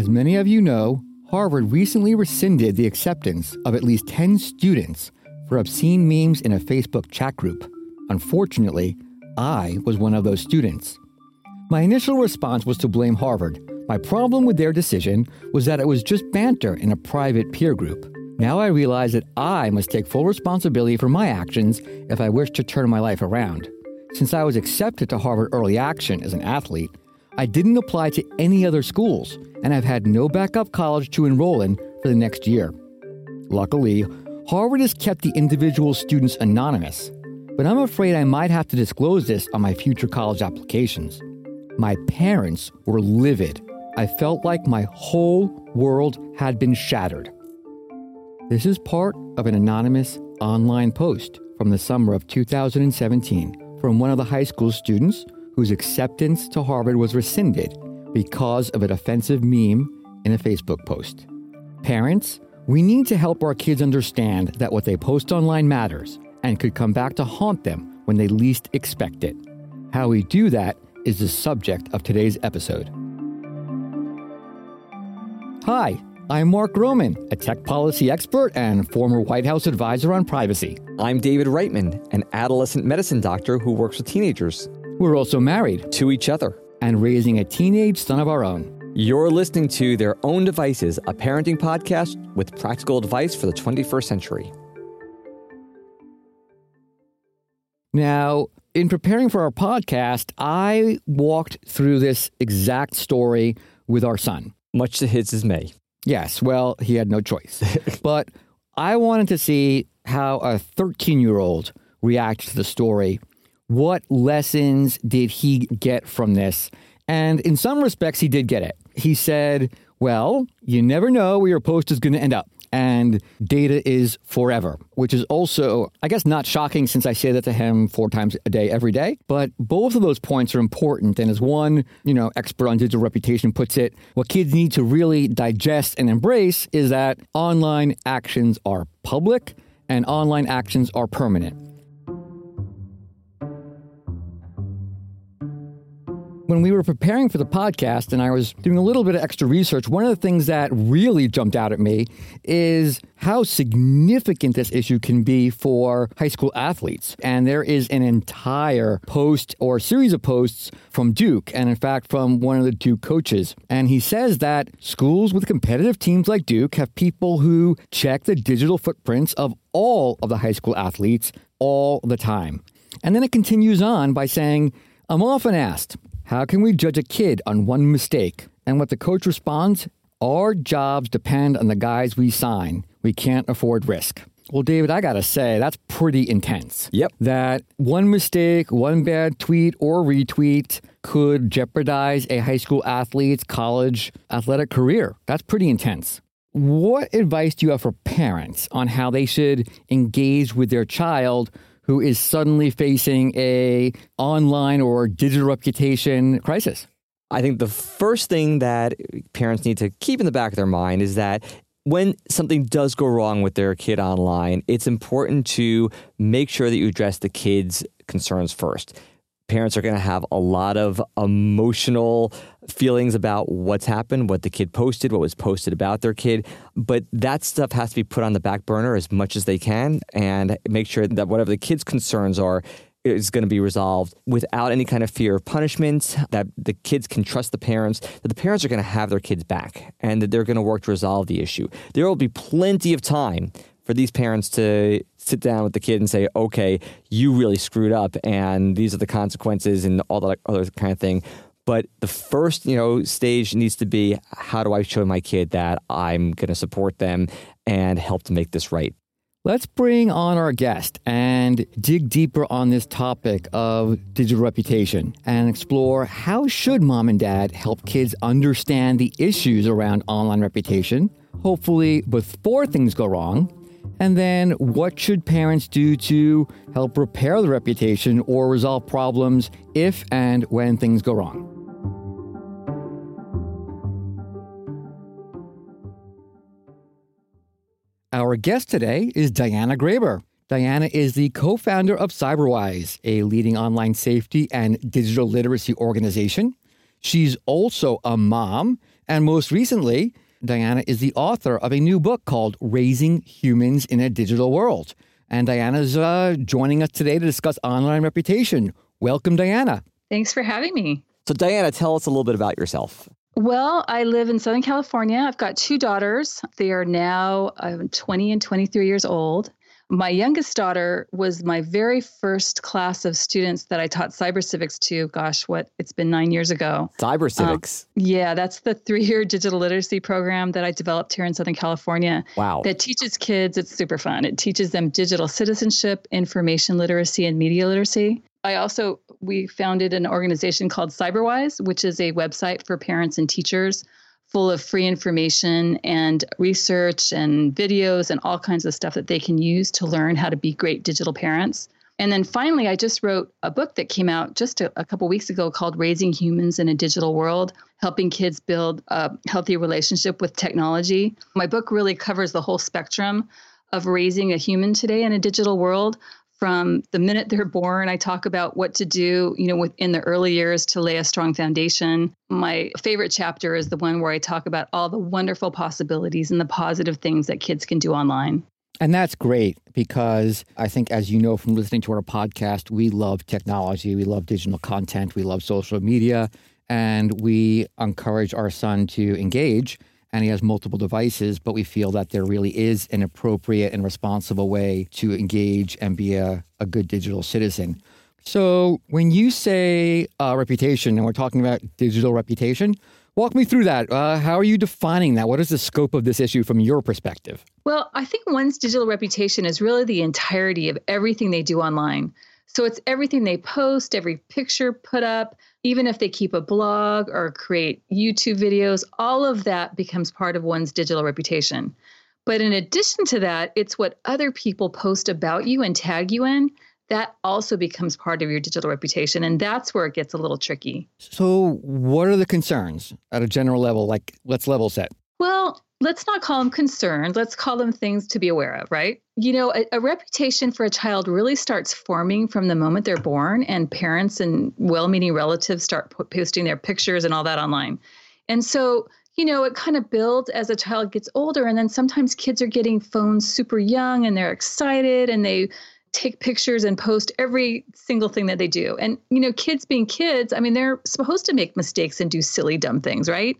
As many of you know, Harvard recently rescinded the acceptance of at least 10 students for obscene memes in a Facebook chat group. Unfortunately, I was one of those students. My initial response was to blame Harvard. My problem with their decision was that it was just banter in a private peer group. Now I realize that I must take full responsibility for my actions if I wish to turn my life around. Since I was accepted to Harvard Early Action as an athlete, I didn't apply to any other schools, and I've had no backup college to enroll in for the next year. Luckily, Harvard has kept the individual students anonymous, but I'm afraid I might have to disclose this on my future college applications. My parents were livid. I felt like my whole world had been shattered. This is part of an anonymous online post from the summer of 2017 from one of the high school students whose acceptance to Harvard was rescinded because of an offensive meme in a Facebook post. Parents, we need to help our kids understand that what they post online matters and could come back to haunt them when they least expect it. How we do that is the subject of today's episode. Hi, I'm Marc Groman, a tech policy expert and former White House advisor on privacy. I'm David Reitman, an adolescent medicine doctor who works with teenagers. We're also married To each other. and raising a teenage son of our own. You're listening to Their Own Devices, a parenting podcast with practical advice for the 21st century. Now, in preparing for our podcast, I walked through this exact story with our son. Much to his dismay. Yes, well, he had no choice. but I wanted to see how a 13 year old reacts to the story. What lessons did he get from this? And in some respects, he did get it. He said, Well, you never know where your post is going to end up. And data is forever, which is also, I guess, not shocking since I say that to him four times a day, every day. But both of those points are important. And as one, you know, expert on digital reputation puts it, what kids need to really digest and embrace is that online actions are public and online actions are permanent. When we were preparing for the podcast and I was doing a little bit of extra research, one of the things that really jumped out at me is how significant this issue can be for high school athletes. And there is an entire post or series of posts from Duke, and in fact, from one of the Duke coaches. And he says that schools with competitive teams like Duke have people who check the digital footprints of all of the high school athletes all the time. And then it continues on by saying, I'm often asked, how can we judge a kid on one mistake? And what the coach responds, our jobs depend on the guys we sign. We can't afford risk. Well, David, I gotta say, that's pretty intense. Yep. That one mistake, one bad tweet or retweet could jeopardize a high school athlete's college athletic career. That's pretty intense. What advice do you have for parents on how they should engage with their child who is suddenly facing a online or digital reputation crisis? I think the first thing that parents need to keep in the back of their mind is that when something does go wrong with their kid online, it's important to make sure that you address the kid's concerns first. Parents are going to have a lot of emotional feelings about what's happened, what the kid posted, what was posted about their kid. But that stuff has to be put on the back burner as much as they can and make sure that whatever the kid's concerns are is going to be resolved without any kind of fear of punishment, that the kids can trust the parents, that the parents are going to have their kids back, and that they're going to work to resolve the issue. There will be plenty of time for these parents to sit down with the kid and say, okay, you really screwed up, and these are the consequences, and all that other kind of thing. But the first, you know, stage needs to be how do I show my kid that I'm going to support them and help to make this right. Let's bring on our guest and dig deeper on this topic of digital reputation and explore how should mom and dad help kids understand the issues around online reputation, hopefully before things go wrong, and then what should parents do to help repair the reputation or resolve problems if and when things go wrong. Our guest today is Diana Graber. Diana is the co founder of Cyberwise, a leading online safety and digital literacy organization. She's also a mom And most recently, Diana is the author of a new book called Raising Humans in a Digital World. And Diana's uh, joining us today to discuss online reputation. Welcome, Diana. Thanks for having me. So, Diana, tell us a little bit about yourself. Well, I live in Southern California. I've got two daughters. They are now um, 20 and 23 years old. My youngest daughter was my very first class of students that I taught cyber civics to. Gosh, what it's been nine years ago. Cyber um, civics. Um, yeah, that's the three year digital literacy program that I developed here in Southern California. Wow. That teaches kids, it's super fun. It teaches them digital citizenship, information literacy, and media literacy. I also, we founded an organization called Cyberwise, which is a website for parents and teachers full of free information and research and videos and all kinds of stuff that they can use to learn how to be great digital parents. And then finally, I just wrote a book that came out just a, a couple weeks ago called Raising Humans in a Digital World, helping kids build a healthy relationship with technology. My book really covers the whole spectrum of raising a human today in a digital world from the minute they're born. I talk about what to do, you know, within the early years to lay a strong foundation. My favorite chapter is the one where I talk about all the wonderful possibilities and the positive things that kids can do online. And that's great because I think, as you know from listening to our podcast, we love technology, we love digital content, we love social media, and we encourage our son to engage and he has multiple devices, but we feel that there really is an appropriate and responsible way to engage and be a, a good digital citizen. So, when you say uh, reputation, and we're talking about digital reputation, walk me through that. Uh, how are you defining that? What is the scope of this issue from your perspective? Well, I think one's digital reputation is really the entirety of everything they do online. So, it's everything they post, every picture put up, even if they keep a blog or create YouTube videos, all of that becomes part of one's digital reputation. But in addition to that, it's what other people post about you and tag you in. That also becomes part of your digital reputation. And that's where it gets a little tricky. So, what are the concerns at a general level? Like, let's level set. Well, let's not call them concerns. Let's call them things to be aware of, right? You know, a, a, reputation for a child really starts forming from the moment they're born, and parents and well meaning relatives start posting their pictures and all that online. And so, you know, it kind of builds as a child gets older. And then sometimes kids are getting phones super young and they're excited and they take pictures and post every single thing that they do. And, you know, kids being kids, I mean, they're supposed to make mistakes and do silly, dumb things, right?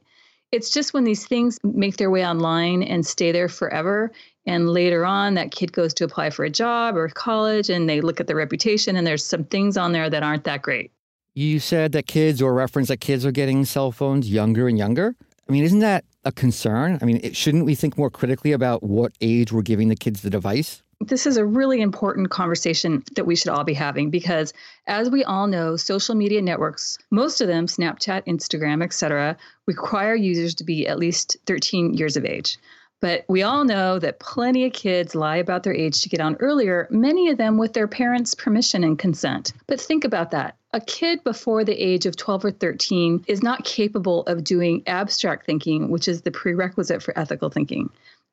It's just when these things make their way online and stay there forever. And later on, that kid goes to apply for a job or college and they look at the reputation and there's some things on there that aren't that great. You said that kids or reference that kids are getting cell phones younger and younger. I mean, isn't that a concern? I mean, it, shouldn't we think more critically about what age we're giving the kids the device? This is a really important conversation that we should all be having because as we all know social media networks most of them snapchat instagram etc require users to be at least 13 years of age but we all know that plenty of kids lie about their age to get on earlier, many of them with their parents' permission and consent. But think about that. A kid before the age of 12 or 13 is not capable of doing abstract thinking, which is the prerequisite for ethical thinking.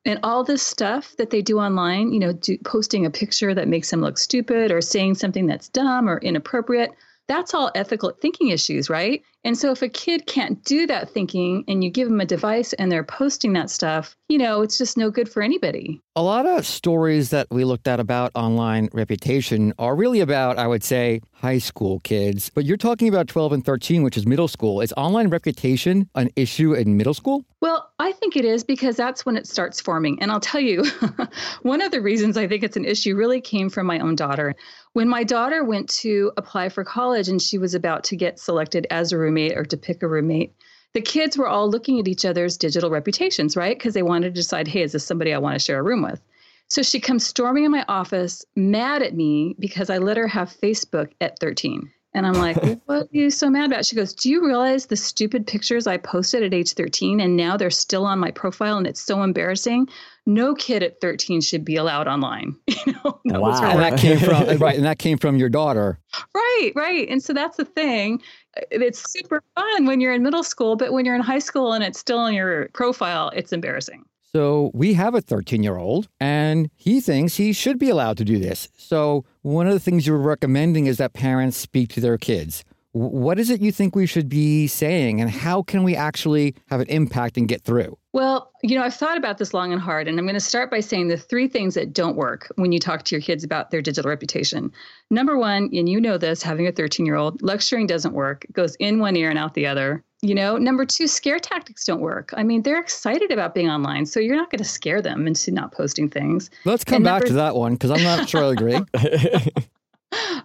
And all this stuff that they do online, you know, do, posting a picture that makes them look stupid or saying something that's dumb or inappropriate, that's all ethical thinking issues, right? And so if a kid can't do that thinking and you give them a device and they're posting that stuff, you know, it's just no good for anybody. A lot of stories that we looked at about online reputation are really about, I would say, high school kids. But you're talking about 12 and 13, which is middle school. Is online reputation an issue in middle school? Well, I think it is because that's when it starts forming. And I'll tell you, one of the reasons I think it's an issue really came from my own daughter. When my daughter went to apply for college and she was about to get selected as a roommate or to pick a roommate, the kids were all looking at each other's digital reputations, right? Because they wanted to decide, hey, is this somebody I want to share a room with? So she comes storming in my office, mad at me because I let her have Facebook at 13. And I'm like, what are you so mad about? She goes, Do you realize the stupid pictures I posted at age 13 and now they're still on my profile and it's so embarrassing? No kid at 13 should be allowed online. You know, that wow. And that came from right, and that came from your daughter. Right, right. And so that's the thing. It's super fun when you're in middle school, but when you're in high school and it's still on your profile, it's embarrassing. So we have a 13 year old, and he thinks he should be allowed to do this. So one of the things you're recommending is that parents speak to their kids. What is it you think we should be saying, and how can we actually have an impact and get through? Well, you know, I've thought about this long and hard, and I'm going to start by saying the three things that don't work when you talk to your kids about their digital reputation. Number one, and you know this, having a 13 year old, lecturing doesn't work, it goes in one ear and out the other. You know, number two, scare tactics don't work. I mean, they're excited about being online, so you're not going to scare them into not posting things. Let's come And back number- to that one because I'm not sure I agree.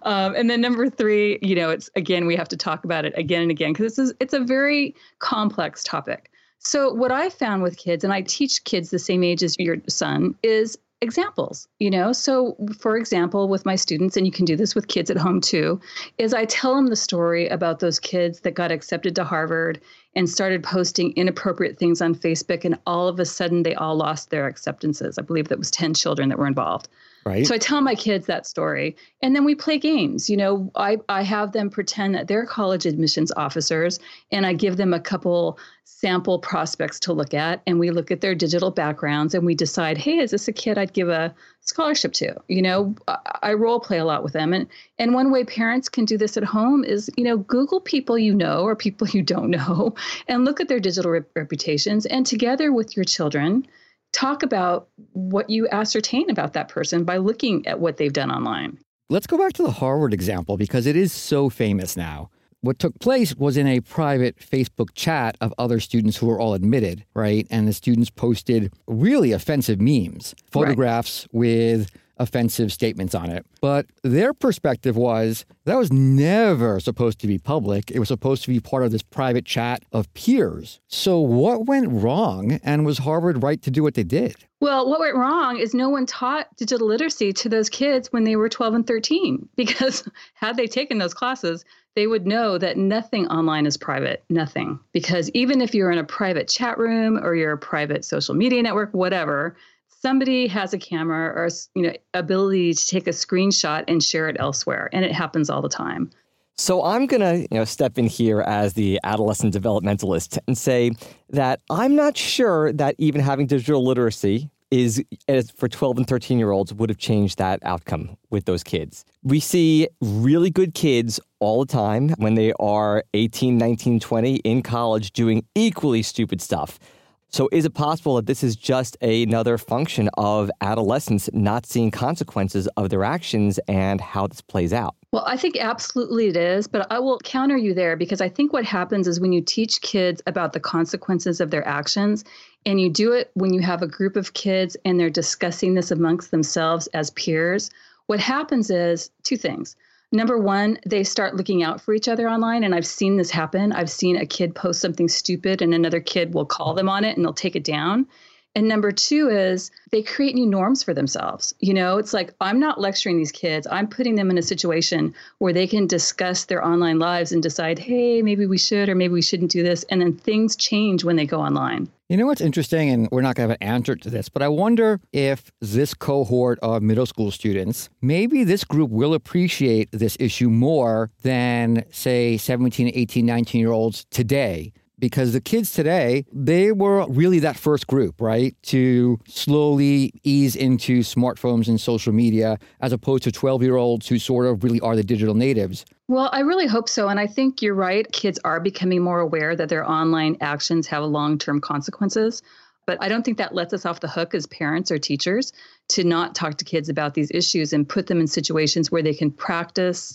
Um, and then number three, you know, it's again we have to talk about it again and again because this is it's a very complex topic. So what I found with kids, and I teach kids the same age as your son, is examples. You know, so for example, with my students, and you can do this with kids at home too, is I tell them the story about those kids that got accepted to Harvard and started posting inappropriate things on Facebook, and all of a sudden they all lost their acceptances. I believe that was ten children that were involved. Right? So I tell my kids that story, and then we play games. You know, I I have them pretend that they're college admissions officers, and I give them a couple sample prospects to look at, and we look at their digital backgrounds, and we decide, hey, is this a kid I'd give a scholarship to? You know, I, I role play a lot with them, and and one way parents can do this at home is, you know, Google people you know or people you don't know, and look at their digital rep- reputations, and together with your children talk about what you ascertain about that person by looking at what they've done online. Let's go back to the Harvard example because it is so famous now. What took place was in a private Facebook chat of other students who were all admitted, right? And the students posted really offensive memes, photographs with offensive statements on it. But their perspective was that was never supposed to be public. It was supposed to be part of this private chat of peers. So what went wrong and was Harvard right to do what they did? Well, what went wrong is no one taught digital literacy to those kids when they were 12 and 13 because had they taken those classes, they would know that nothing online is private, nothing. Because even if you're in a private chat room or you're a private social media network, whatever, somebody has a camera or you know ability to take a screenshot and share it elsewhere, and it happens all the time. So I'm going to, you know, step in here as the adolescent developmentalist and say that I'm not sure that even having digital literacy is for 12 and 13 year olds would have changed that outcome with those kids. We see really good kids all the time when they are 18, 19, 20 in college doing equally stupid stuff. So, is it possible that this is just another function of adolescents not seeing consequences of their actions and how this plays out? Well, I think absolutely it is, but I will counter you there because I think what happens is when you teach kids about the consequences of their actions, and you do it when you have a group of kids and they're discussing this amongst themselves as peers, what happens is two things. Number one, they start looking out for each other online. And I've seen this happen. I've seen a kid post something stupid and another kid will call them on it and they'll take it down. And number two is they create new norms for themselves. You know, it's like I'm not lecturing these kids. I'm putting them in a situation where they can discuss their online lives and decide, hey, maybe we should or maybe we shouldn't do this. And then things change when they go online. You know what's interesting, and we're not going to have an answer to this, but I wonder if this cohort of middle school students, maybe this group will appreciate this issue more than, say, 17, 18, 19 year olds today. Because the kids today, they were really that first group, right? To slowly ease into smartphones and social media, as opposed to 12 year olds who sort of really are the digital natives. Well, I really hope so. And I think you're right. Kids are becoming more aware that their online actions have long term consequences. But I don't think that lets us off the hook as parents or teachers to not talk to kids about these issues and put them in situations where they can practice,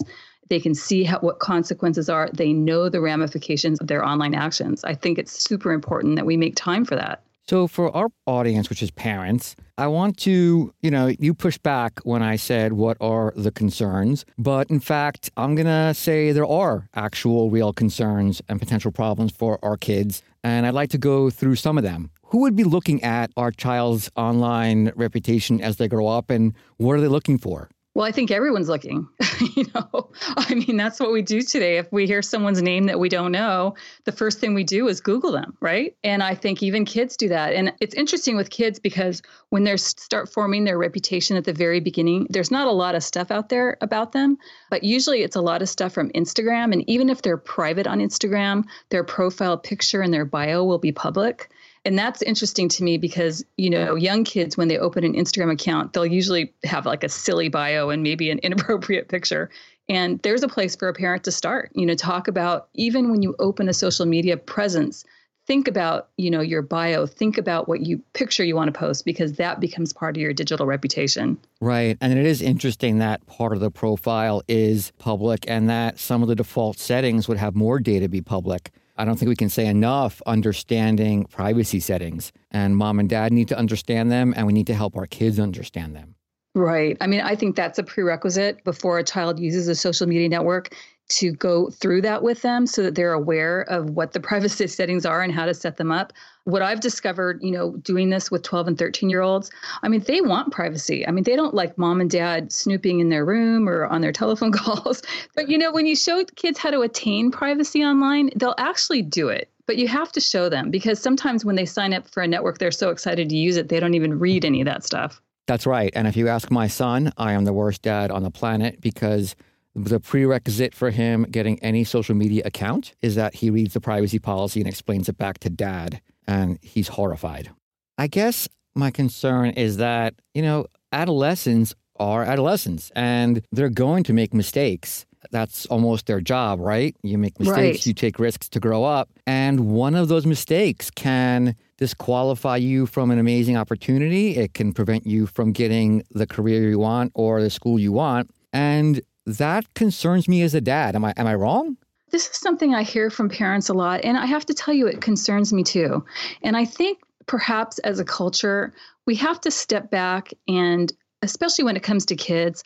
they can see how, what consequences are, they know the ramifications of their online actions. I think it's super important that we make time for that. So, for our audience, which is parents, I want to, you know, you pushed back when I said, what are the concerns? But in fact, I'm going to say there are actual real concerns and potential problems for our kids. And I'd like to go through some of them. Who would be looking at our child's online reputation as they grow up and what are they looking for? Well, I think everyone's looking. you know, I mean, that's what we do today. If we hear someone's name that we don't know, the first thing we do is Google them, right? And I think even kids do that. And it's interesting with kids because when they start forming their reputation at the very beginning, there's not a lot of stuff out there about them, but usually it's a lot of stuff from Instagram. And even if they're private on Instagram, their profile picture and their bio will be public. And that's interesting to me because, you know, young kids, when they open an Instagram account, they'll usually have like a silly bio and maybe an inappropriate picture. And there's a place for a parent to start, you know, talk about even when you open a social media presence, think about, you know, your bio, think about what you picture you want to post because that becomes part of your digital reputation. Right. And it is interesting that part of the profile is public and that some of the default settings would have more data be public. I don't think we can say enough understanding privacy settings. And mom and dad need to understand them, and we need to help our kids understand them. Right. I mean, I think that's a prerequisite before a child uses a social media network to go through that with them so that they're aware of what the privacy settings are and how to set them up. What I've discovered, you know, doing this with 12 and 13 year olds, I mean, they want privacy. I mean, they don't like mom and dad snooping in their room or on their telephone calls. But, you know, when you show kids how to attain privacy online, they'll actually do it. But you have to show them because sometimes when they sign up for a network, they're so excited to use it, they don't even read any of that stuff. That's right. And if you ask my son, I am the worst dad on the planet because the prerequisite for him getting any social media account is that he reads the privacy policy and explains it back to dad. And he's horrified. I guess my concern is that, you know, adolescents are adolescents and they're going to make mistakes. That's almost their job, right? You make mistakes, right. you take risks to grow up. And one of those mistakes can disqualify you from an amazing opportunity. It can prevent you from getting the career you want or the school you want. And that concerns me as a dad. Am I am I wrong? This is something I hear from parents a lot and I have to tell you it concerns me too. And I think perhaps as a culture, we have to step back and especially when it comes to kids,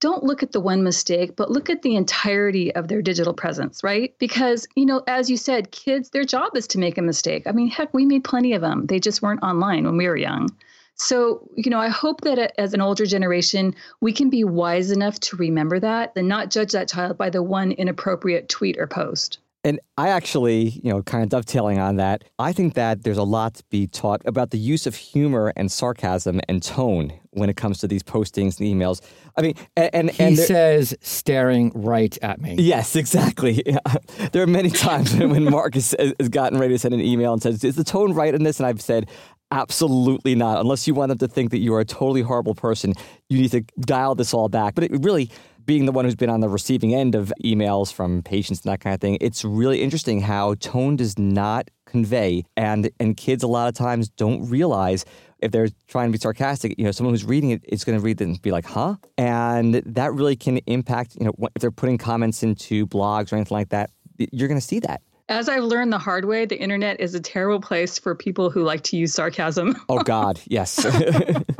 don't look at the one mistake, but look at the entirety of their digital presence, right? Because, you know, as you said, kids, their job is to make a mistake. I mean, heck, we made plenty of them. They just weren't online when we were young. So, you know, I hope that uh, as an older generation, we can be wise enough to remember that and not judge that child by the one inappropriate tweet or post. And I actually, you know, kind of dovetailing on that, I think that there's a lot to be taught about the use of humor and sarcasm and tone when it comes to these postings and emails. I mean, and, and he and says, staring right at me. Yes, exactly. there are many times when Mark has, has gotten ready to send an email and says, "Is the tone right in this?" And I've said, Absolutely not. Unless you want them to think that you are a totally horrible person, you need to dial this all back. But it really, being the one who's been on the receiving end of emails from patients and that kind of thing, it's really interesting how tone does not convey, and and kids a lot of times don't realize if they're trying to be sarcastic, you know, someone who's reading it is going to read it and be like, "Huh," and that really can impact, you know, if they're putting comments into blogs or anything like that. You're going to see that as I've learned the hard way, the internet is a terrible place for people who like to use sarcasm. oh God, yes.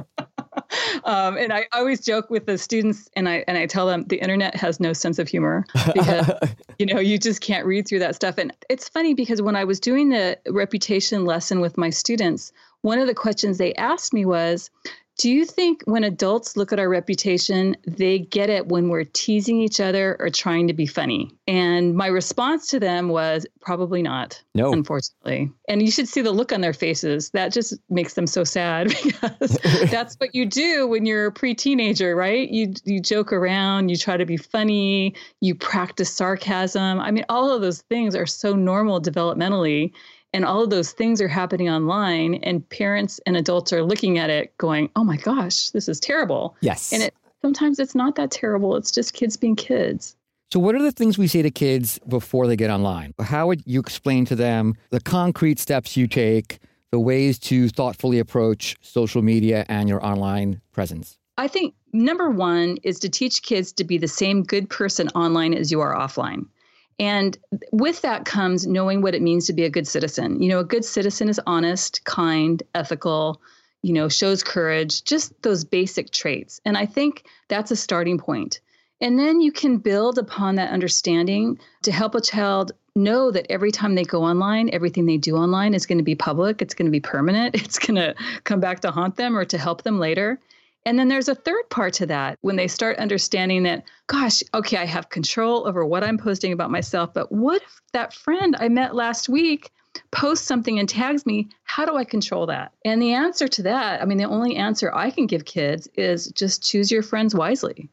um, and I always joke with the students, and I and I tell them the internet has no sense of humor because you know you just can't read through that stuff. And it's funny because when I was doing the reputation lesson with my students, one of the questions they asked me was, do you think when adults look at our reputation, they get it when we're teasing each other or trying to be funny? And my response to them was probably not. No. Unfortunately. And you should see the look on their faces. That just makes them so sad because that's what you do when you're a pre-teenager, right? You you joke around, you try to be funny, you practice sarcasm. I mean, all of those things are so normal developmentally and all of those things are happening online and parents and adults are looking at it going oh my gosh this is terrible. Yes. And it sometimes it's not that terrible. It's just kids being kids. So what are the things we say to kids before they get online? How would you explain to them the concrete steps you take the ways to thoughtfully approach social media and your online presence? I think number one is to teach kids to be the same good person online as you are offline and with that comes knowing what it means to be a good citizen. You know, a good citizen is honest, kind, ethical, you know, shows courage, just those basic traits. And I think that's a starting point. And then you can build upon that understanding to help a child know that every time they go online, everything they do online is going to be public, it's going to be permanent, it's going to come back to haunt them or to help them later. And then there's a third part to that when they start understanding that, gosh, okay, I have control over what I'm posting about myself, but what if that friend I met last week posts something and tags me? How do I control that? And the answer to that, I mean, the only answer I can give kids is just choose your friends wisely.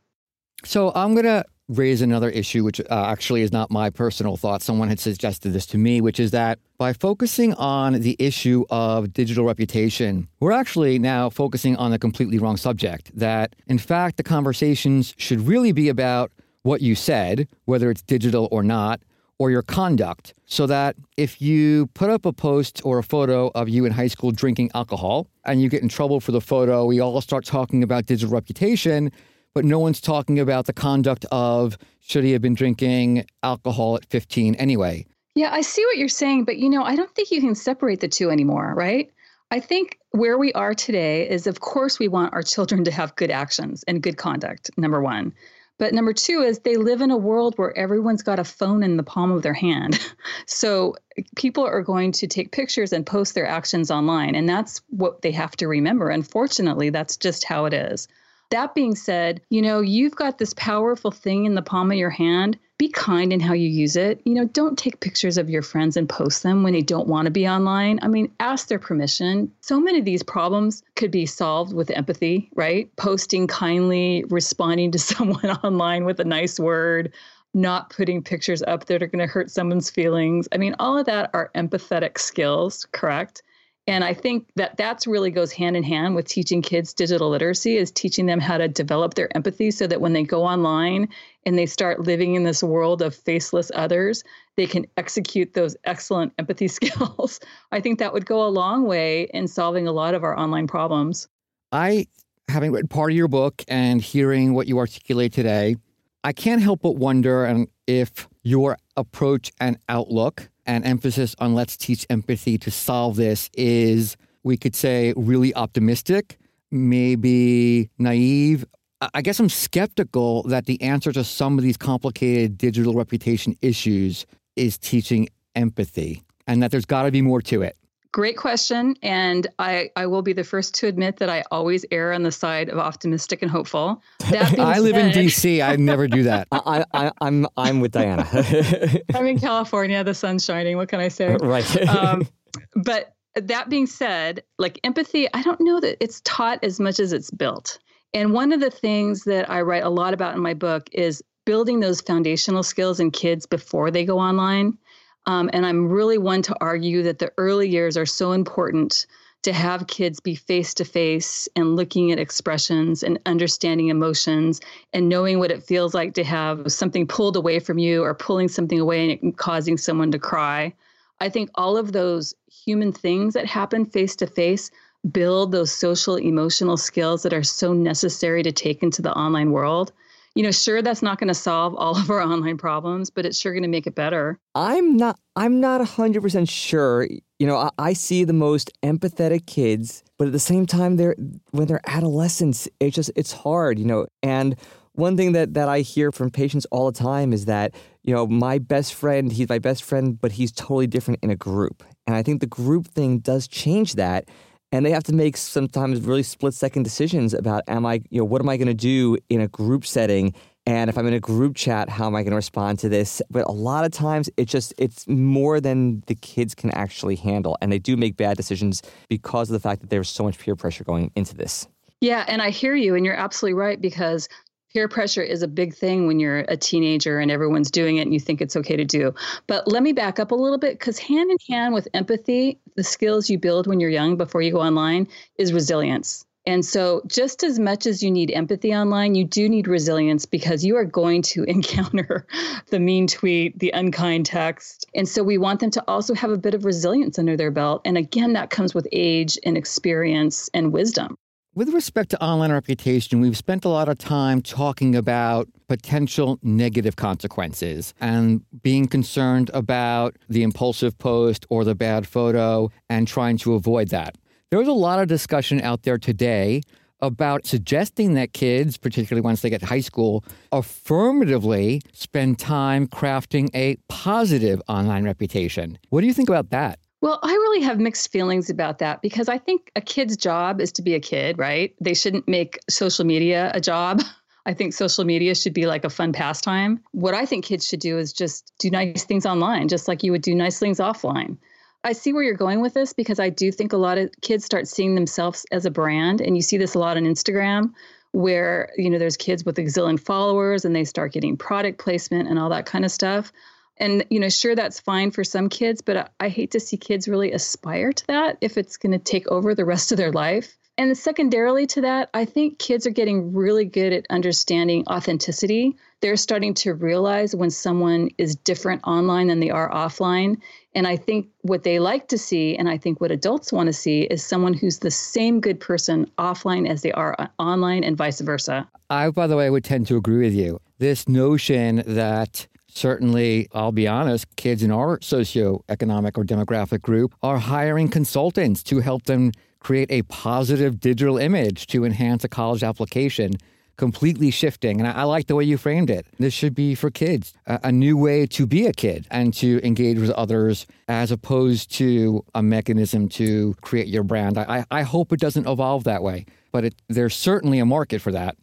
So I'm going to raise another issue, which uh, actually is not my personal thought. Someone had suggested this to me, which is that by focusing on the issue of digital reputation, we're actually now focusing on a completely wrong subject. That, in fact, the conversations should really be about what you said, whether it's digital or not, or your conduct, so that if you put up a post or a photo of you in high school drinking alcohol and you get in trouble for the photo, we all start talking about digital reputation, but no one's talking about the conduct of should he have been drinking alcohol at 15 anyway. Yeah, I see what you're saying, but you know, I don't think you can separate the two anymore, right? I think where we are today is, of course, we want our children to have good actions and good conduct, number one. But number two is they live in a world where everyone's got a phone in the palm of their hand. So people are going to take pictures and post their actions online. And that's what they have to remember. Unfortunately, that's just how it is. That being said, you know, you've got this powerful thing in the palm of your hand be kind in how you use it. You know, don't take pictures of your friends and post them when they don't want to be online. I mean, ask their permission. So many of these problems could be solved with empathy, right? Posting kindly, responding to someone online with a nice word, not putting pictures up that are going to hurt someone's feelings. I mean, all of that are empathetic skills, correct? And I think that that's really goes hand in hand with teaching kids digital literacy is teaching them how to develop their empathy so that when they go online and they start living in this world of faceless others, they can execute those excellent empathy skills. I think that would go a long way in solving a lot of our online problems. I, having read part of your book and hearing what you articulate today, I can't help but wonder and if your approach and outlook and emphasis on let's teach empathy to solve this is, we could say, really optimistic, maybe naive. I guess I'm skeptical that the answer to some of these complicated digital reputation issues is teaching empathy and that there's got to be more to it. Great question. And I, I will be the first to admit that I always err on the side of optimistic and hopeful. I live in DC. I never do that. I, I, I'm I'm with Diana. I'm in California. The sun's shining. What can I say? Right. um, but that being said, like empathy, I don't know that it's taught as much as it's built. And one of the things that I write a lot about in my book is building those foundational skills in kids before they go online. Um, and I'm really one to argue that the early years are so important to have kids be face to face and looking at expressions and understanding emotions and knowing what it feels like to have something pulled away from you or pulling something away and causing someone to cry. I think all of those human things that happen face to face build those social emotional skills that are so necessary to take into the online world you know, sure that's not going to solve all of our online problems, but it's sure going to make it better. I'm not I'm not 100% sure. You know, I, I, see the most empathetic kids, but at the same time they're when they're adolescents, it's just it's hard, you know. And one thing that that I hear from patients all the time is that, you know, my best friend, he's my best friend, but he's totally different in a group. And I think the group thing does change that and they have to make sometimes really split second decisions about am I, you know, what am I going to do in a group setting? And if I'm in a group chat, how am I going to respond to this? But a lot of times it just it's more than the kids can actually handle and they do make bad decisions because of the fact that there's so much peer pressure going into this. Yeah, and I hear you and you're absolutely right because peer pressure is a big thing when you're a teenager and everyone's doing it and you think it's okay to do. But let me back up a little bit because hand in hand with empathy, the skills you build when you're young before you go online is resilience. And so, just as much as you need empathy online, you do need resilience because you are going to encounter the mean tweet, the unkind text. And so, we want them to also have a bit of resilience under their belt. And again, that comes with age and experience and wisdom. With respect to online reputation, we've spent a lot of time talking about potential negative consequences and being concerned about the impulsive post or the bad photo and trying to avoid that. There's a lot of discussion out there today about suggesting that kids, particularly once they get to high school, affirmatively spend time crafting a positive online reputation. What do you think about that? Well, I really have mixed feelings about that because I think a kid's job is to be a kid, right? They shouldn't make social media a job. I think social media should be like a fun pastime. What I think kids should do is just do nice things online, just like you would do nice things offline. I see where you're going with this because I do think a lot of kids start seeing themselves as a brand. And you see this a lot on Instagram where, you know, there's kids with a zillion followers and they start getting product placement and all that kind of stuff. And, you know, sure, that's fine for some kids, but I hate to see kids really aspire to that if it's going to take over the rest of their life. And secondarily to that, I think kids are getting really good at understanding authenticity. they're starting to realize when someone is different online than they are offline. And I think what they like to see, and I think what adults want to see, is someone who's the same good person offline as they are online and vice versa. I, by the way, would tend to agree with you. This notion that certainly, I'll be honest, kids in our socioeconomic or demographic group are hiring consultants to help them create a positive digital image to enhance a college application completely shifting. And I, I, like the way you framed it. This should be for kids, a, a, new way to be a kid and to engage with others as opposed to a mechanism to create your brand. I, I hope it doesn't evolve that way, but it, there's certainly a market for that.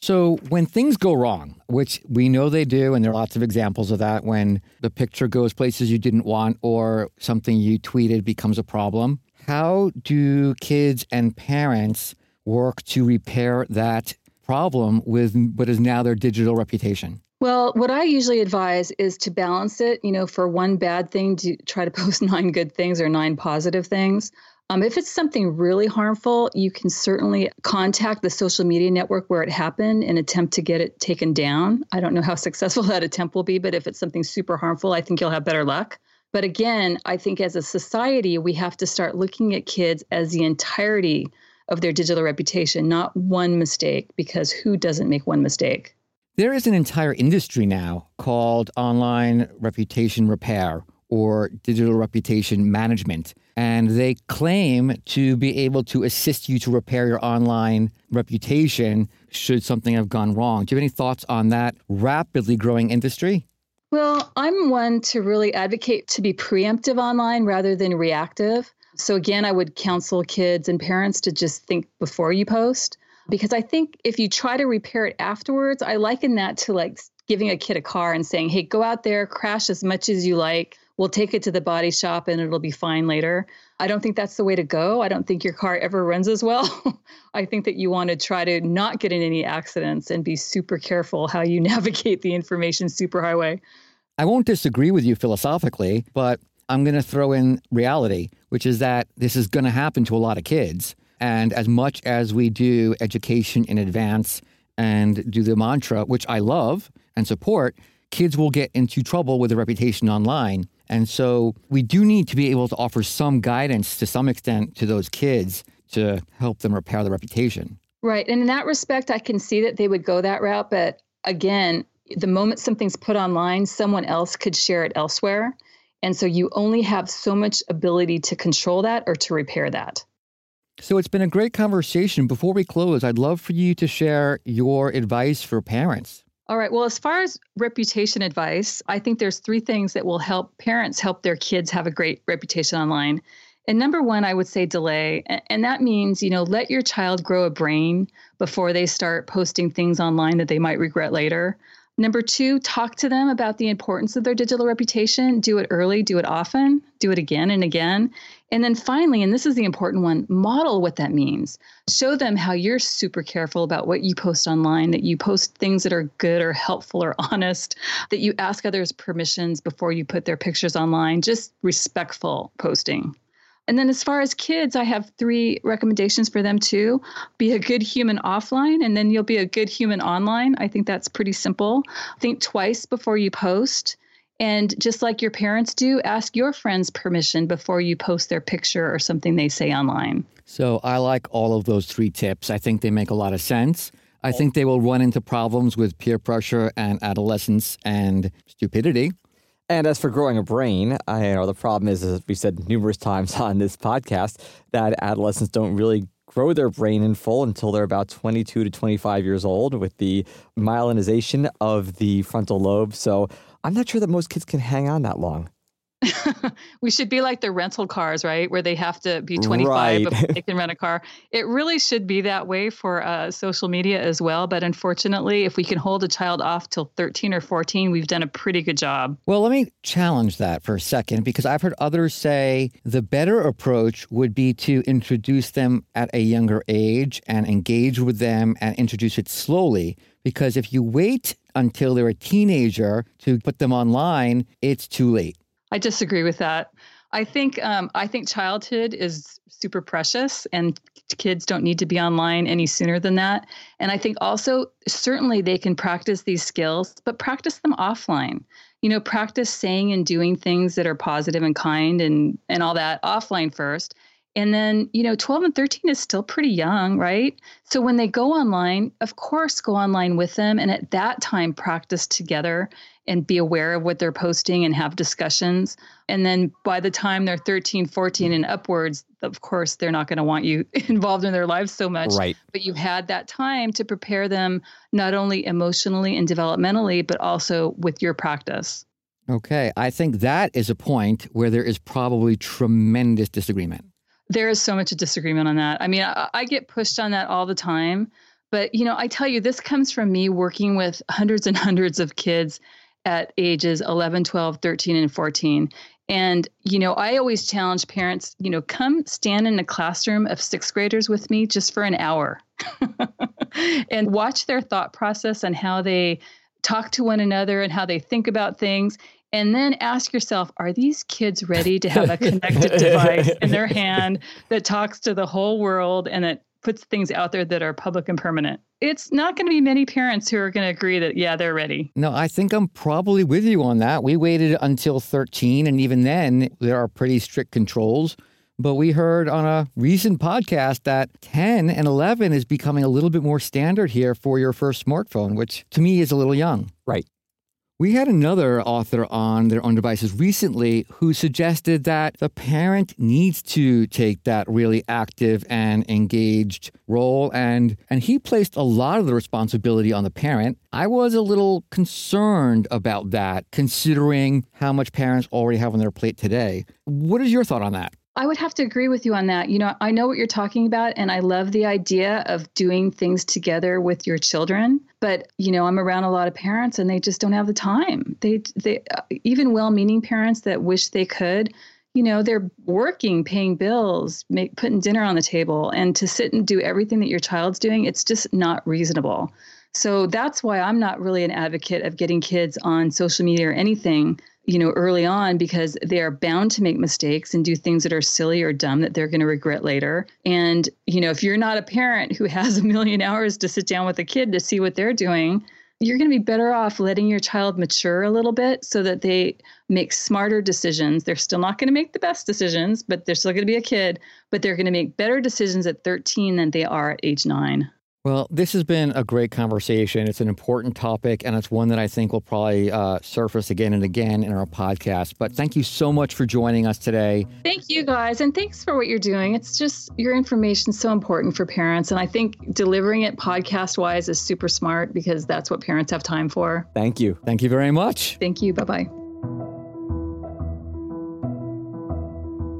So when things go wrong, which we know they do, and there are lots of examples of that when the picture goes places you didn't want or something you tweeted becomes a problem, how do kids and parents work to repair that problem with what is now their digital reputation? Well, what I usually advise is to balance it. You know, for one bad thing, to try to post nine good things or nine positive things. Um, if it's something really harmful, you can certainly contact the social media network where it happened and attempt to get it taken down. I don't know how successful that attempt will be, but if it's something super harmful, I think you'll have better luck. But again, I think as a society, we have to start looking at kids as the entirety of their digital reputation, not one mistake, because who doesn't make one mistake? There is an entire industry now called online reputation repair or digital reputation management. And they claim to be able to assist you to repair your online reputation should something have gone wrong. Do you have any thoughts on that rapidly growing industry? Well, I'm one to really advocate to be preemptive online rather than reactive. So, again, I would counsel kids and parents to just think before you post because I think if you try to repair it afterwards, I liken that to like giving a kid a car and saying, hey, go out there, crash as much as you like. We'll take it to the body shop and it'll be fine later. I don't think that's the way to go. I don't think your car ever runs as well. I think that you want to try to not get in any accidents and be super careful how you navigate the information superhighway. I won't disagree with you philosophically, but I'm going to throw in reality, which is that this is going to happen to a lot of kids. And as much as we do education in advance and do the mantra, which I love and support, kids will get into trouble with their reputation online. And so we do need to be able to offer some guidance to some extent to those kids to help them repair their reputation. Right. And in that respect, I can see that they would go that route. But again, the moment something's put online, someone else could share it elsewhere. And so you only have so much ability to control that or to repair that. So it's been a great conversation. Before we close, I'd love for you to share your advice for parents. All right. Well, as far as reputation advice, I think there's three things that will help parents help their kids have a great reputation online. And number one, I would say delay. And that means, you know, let your child grow a brain before they start posting things online that they might regret later. Number two, talk to them about the importance of their digital reputation. Do it early, do it often, do it again and again. And then finally, and this is the important one, model what that means. Show them how you're super careful about what you post online, that you post things that are good or helpful or honest, that you ask others permissions before you put their pictures online, just respectful posting. And then as far as kids, I have three recommendations for them too. Be a good human offline, and then you'll be a good human online. I think that's pretty simple. Think twice before you post. And just like your parents do, ask your friends permission before you post their picture or something they say online. So I like all of those three tips. I think they make a lot of sense. I think they will run into problems with peer pressure and adolescence and stupidity. And as for growing a brain, I you know the problem is, as we said numerous times on this podcast, that adolescents don't really grow their brain in full until they're about 22 to 25 years old with the myelinization of the frontal lobe. So I'm not sure that most kids can hang on that long. we should be like the rental cars, right? Where they have to be 25 right. before they can rent a car. It really should be that way for uh, social media as well. But unfortunately, if we can hold a child off till 13 or 14, we've done a pretty good job. Well, let me challenge that for a second because I've heard others say the better approach would be to introduce them at a younger age and engage with them and introduce it slowly. Because if you wait until they're a teenager to put them online, it's too late. I disagree with that. I think um, I think childhood is super precious, and kids don't need to be online any sooner than that. And I think also certainly they can practice these skills, but practice them offline. You know, practice saying and doing things that are positive and kind and and all that offline first. And then, you know, 12 and 13 is still pretty young, right? So when they go online, of course, go online with them. And at that time, practice together and be aware of what they're posting and have discussions. And then by the time they're 13, 14 and upwards, of course, they're not going to want you involved in their lives so much. Right. But you had that time to prepare them not only emotionally and developmentally, but also with your practice. Okay. I think that is a point where there is probably tremendous disagreement. There is so much disagreement on that. I mean, I, I get pushed on that all the time. But, you know, I tell you, this comes from me working with hundreds and hundreds of kids at ages 11, 12, 13, and 14. And, you know, I always challenge parents, you know, come stand in a classroom of sixth graders with me just for an hour and watch their thought process and how they talk to one another and how they think about things. And then ask yourself, are these kids ready to have a connected device in their hand that talks to the whole world and that puts things out there that are public and permanent. It's not going to be many parents who are going to agree that, yeah, they're ready. No, I think I'm probably with you on that. We waited until 13, and even then, there are pretty strict controls. But we heard on a recent podcast that 10 and 11 is becoming a little bit more standard here for your first smartphone, which to me is a little young. Right. We had another author on their own devices recently who suggested that the parent needs to take that really active and engaged role and and he placed a lot of the responsibility on the parent. I was a little concerned about that considering how much parents already have on their plate today. What is your thought on that? I would have to agree with you on that. You know, I know what you're talking about, and I love the idea of doing things together with your children. But you know, I'm around a lot of parents, and they just don't have the time. They, they, uh, even well-meaning parents that wish they could. You know, they're working, paying bills, make, putting dinner on the table, and to sit and do everything that your child's doing, it's just not reasonable. So that's why I'm not really an advocate of getting kids on social media or anything you know, early on because they are bound to make mistakes and do things that are silly or dumb that they're going to regret later. And, you know, if you're not a parent who has a million hours to sit down with a kid to see what they're doing, you're going to be better off letting your child mature a little bit so that they make smarter decisions. They're still not going to make the best decisions, but they're still going to be a kid, but they're going to make better decisions at 13 than they are at age nine. Well, this has been a great conversation. It's an important topic, and it's one that I think will probably uh, surface again and again in our podcast. But thank you so much for joining us today. Thank you, guys, and thanks for what you're doing. It's just your information is so important for parents, and I think delivering it podcast wise is super smart because that's what parents have time for. Thank you. Thank you very much. Thank you. Bye bye.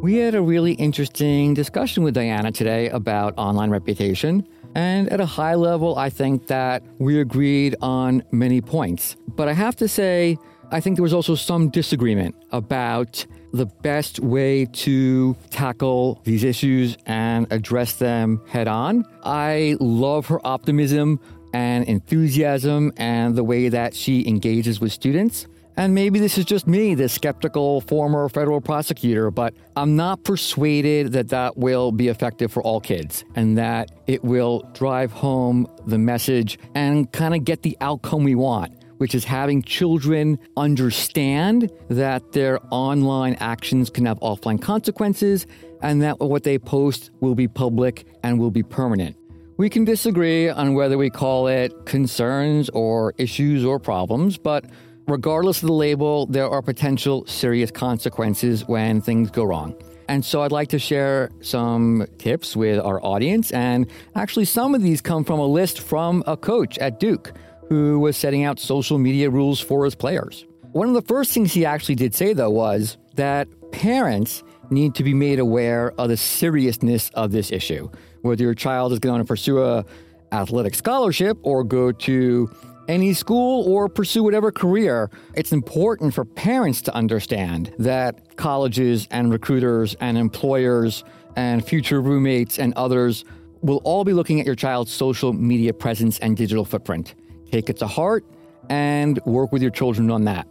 We had a really interesting discussion with Diana today about online reputation. And at a high level, I think that we agreed on many points. But I have to say, I think there was also some disagreement about the best way to tackle these issues and address them head on. I love her optimism and enthusiasm and the way that she engages with students. And maybe this is just me, the skeptical former federal prosecutor, but I'm not persuaded that that will be effective for all kids and that it will drive home the message and kind of get the outcome we want which is having children understand that their online actions can have offline consequences and that what they post will be public and will be permanent. We can disagree on whether we call it concerns or issues or problems, but regardless of the label, there are potential serious consequences when things go wrong. And so I'd like to share some tips with our audience. And actually, some of these come from a list from a coach at Duke who was setting out social media rules for his players. One of the first things he actually did say, though, was that parents need to be made aware of the seriousness of this issue. Whether your child is going to pursue a athletic scholarship or go to any school or pursue whatever career, it's important for parents to understand that colleges and recruiters and employers and future roommates and others will all be looking at your child's social media presence and digital footprint. Take it to heart and work with your children on that.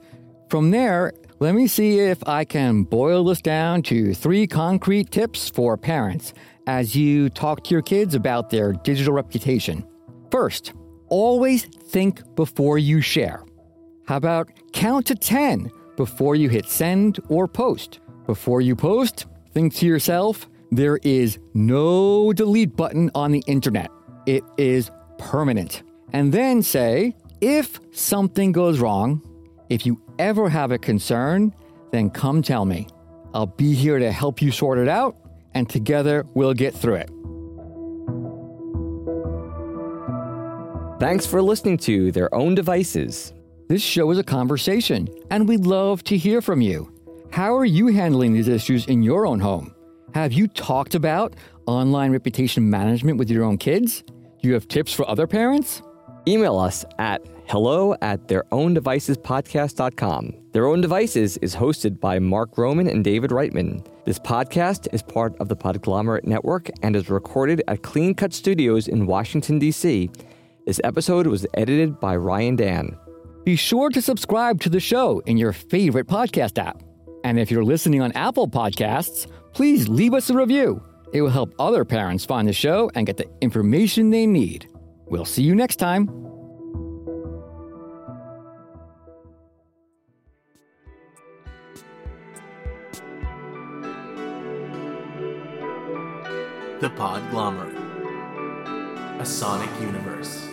From there, Let me see if I can boil this down to three concrete tips for parents as you talk to your kids about their digital reputation. First, always think before you share. How about count to 10 before you hit send or post? Before you post, think to yourself, there is no delete button on the internet. It is permanent. And then say, if something goes wrong, if you ever have a concern, then come tell me. I'll be here to help you sort it out, and together we'll get through it. Thanks for listening to Their Own Devices. This show is a conversation, and we'd love to hear from you. How are you handling these issues in your own home? Have you talked about online reputation management with your own kids? Do you have tips for other parents? Email us at hello at theirowndevicespodcast.com. Their Own Devices is hosted by Marc Groman and David Reitman. This podcast is part of the Podglomerate Network and is recorded at Clean Cut Studios in Washington, D.C. This episode was edited by Ryan Dan. Be sure to subscribe to the show in your favorite podcast app. And if you're listening on Apple Podcasts, please leave us a review. It will help other parents find the show and get the information they need. We'll see you next time. The Podglomerate. A Sonic Universe.